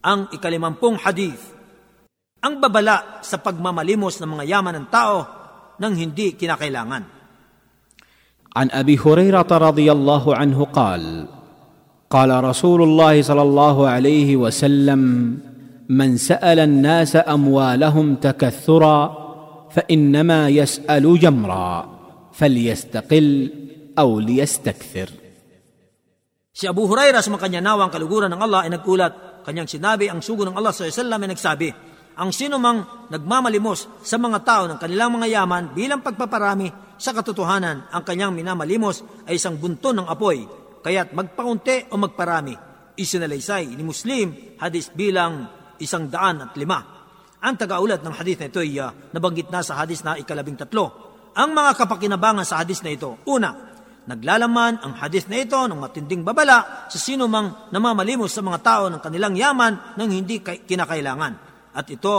Ang ikalimampung hadith, ang babala sa pagmamalimos ng mga yaman ng tao nang hindi kinakailangan. عن ابي هريره رضي الله عنه قال قال رسول الله صلى الله عليه وسلم من سال الناس اموالهم تكثرا فانما يسال جمرا فليستقل او ليستكثر Si Abu Hurairah sa kanya nawang kaluguran ng Allah ay nagkulat. Kanyang sinabi, ang sugo ng Allah s.a.w. ay nagsabi, ang sino mang nagmamalimos sa mga tao ng kanilang mga yaman bilang pagpaparami sa katotohanan, ang kanyang minamalimos ay isang bunton ng apoy, kaya't magpaunti o magparami. Isinalaysay ni Muslim, hadis bilang isang daan at lima. Ang tagaulat ng hadis na ito ay uh, nabanggit na sa hadis na ikalabing tatlo. Ang mga kapakinabangan sa hadis na ito, una, Naglalaman ang hadith na ito ng matinding babala sa sino mang namamalimos sa mga tao ng kanilang yaman nang hindi kinakailangan. At ito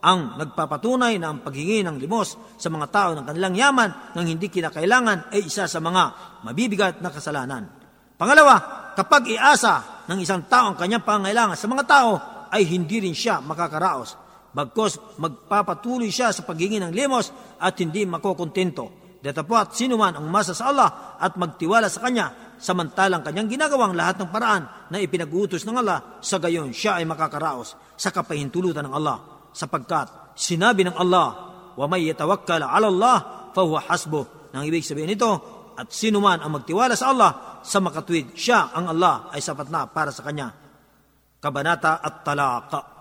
ang nagpapatunay na ang paghingi ng limos sa mga tao ng kanilang yaman nang hindi kinakailangan ay isa sa mga mabibigat na kasalanan. Pangalawa, kapag iasa ng isang tao ang kanyang pangailangan sa mga tao, ay hindi rin siya makakaraos. Bagkos magpapatuloy siya sa paghingi ng limos at hindi makokontento Datapwat sino man ang umasa sa Allah at magtiwala sa Kanya, samantalang Kanyang ginagawang lahat ng paraan na ipinag-uutos ng Allah, sa gayon siya ay makakaraos sa kapahintulutan ng Allah. Sapagkat sinabi ng Allah, wa may yatawakkal ala Allah, fahuwa hasbo. Nang ibig sabihin nito, at sino man ang magtiwala sa Allah, sa makatwid siya ang Allah ay sapat na para sa Kanya. Kabanata at Talaka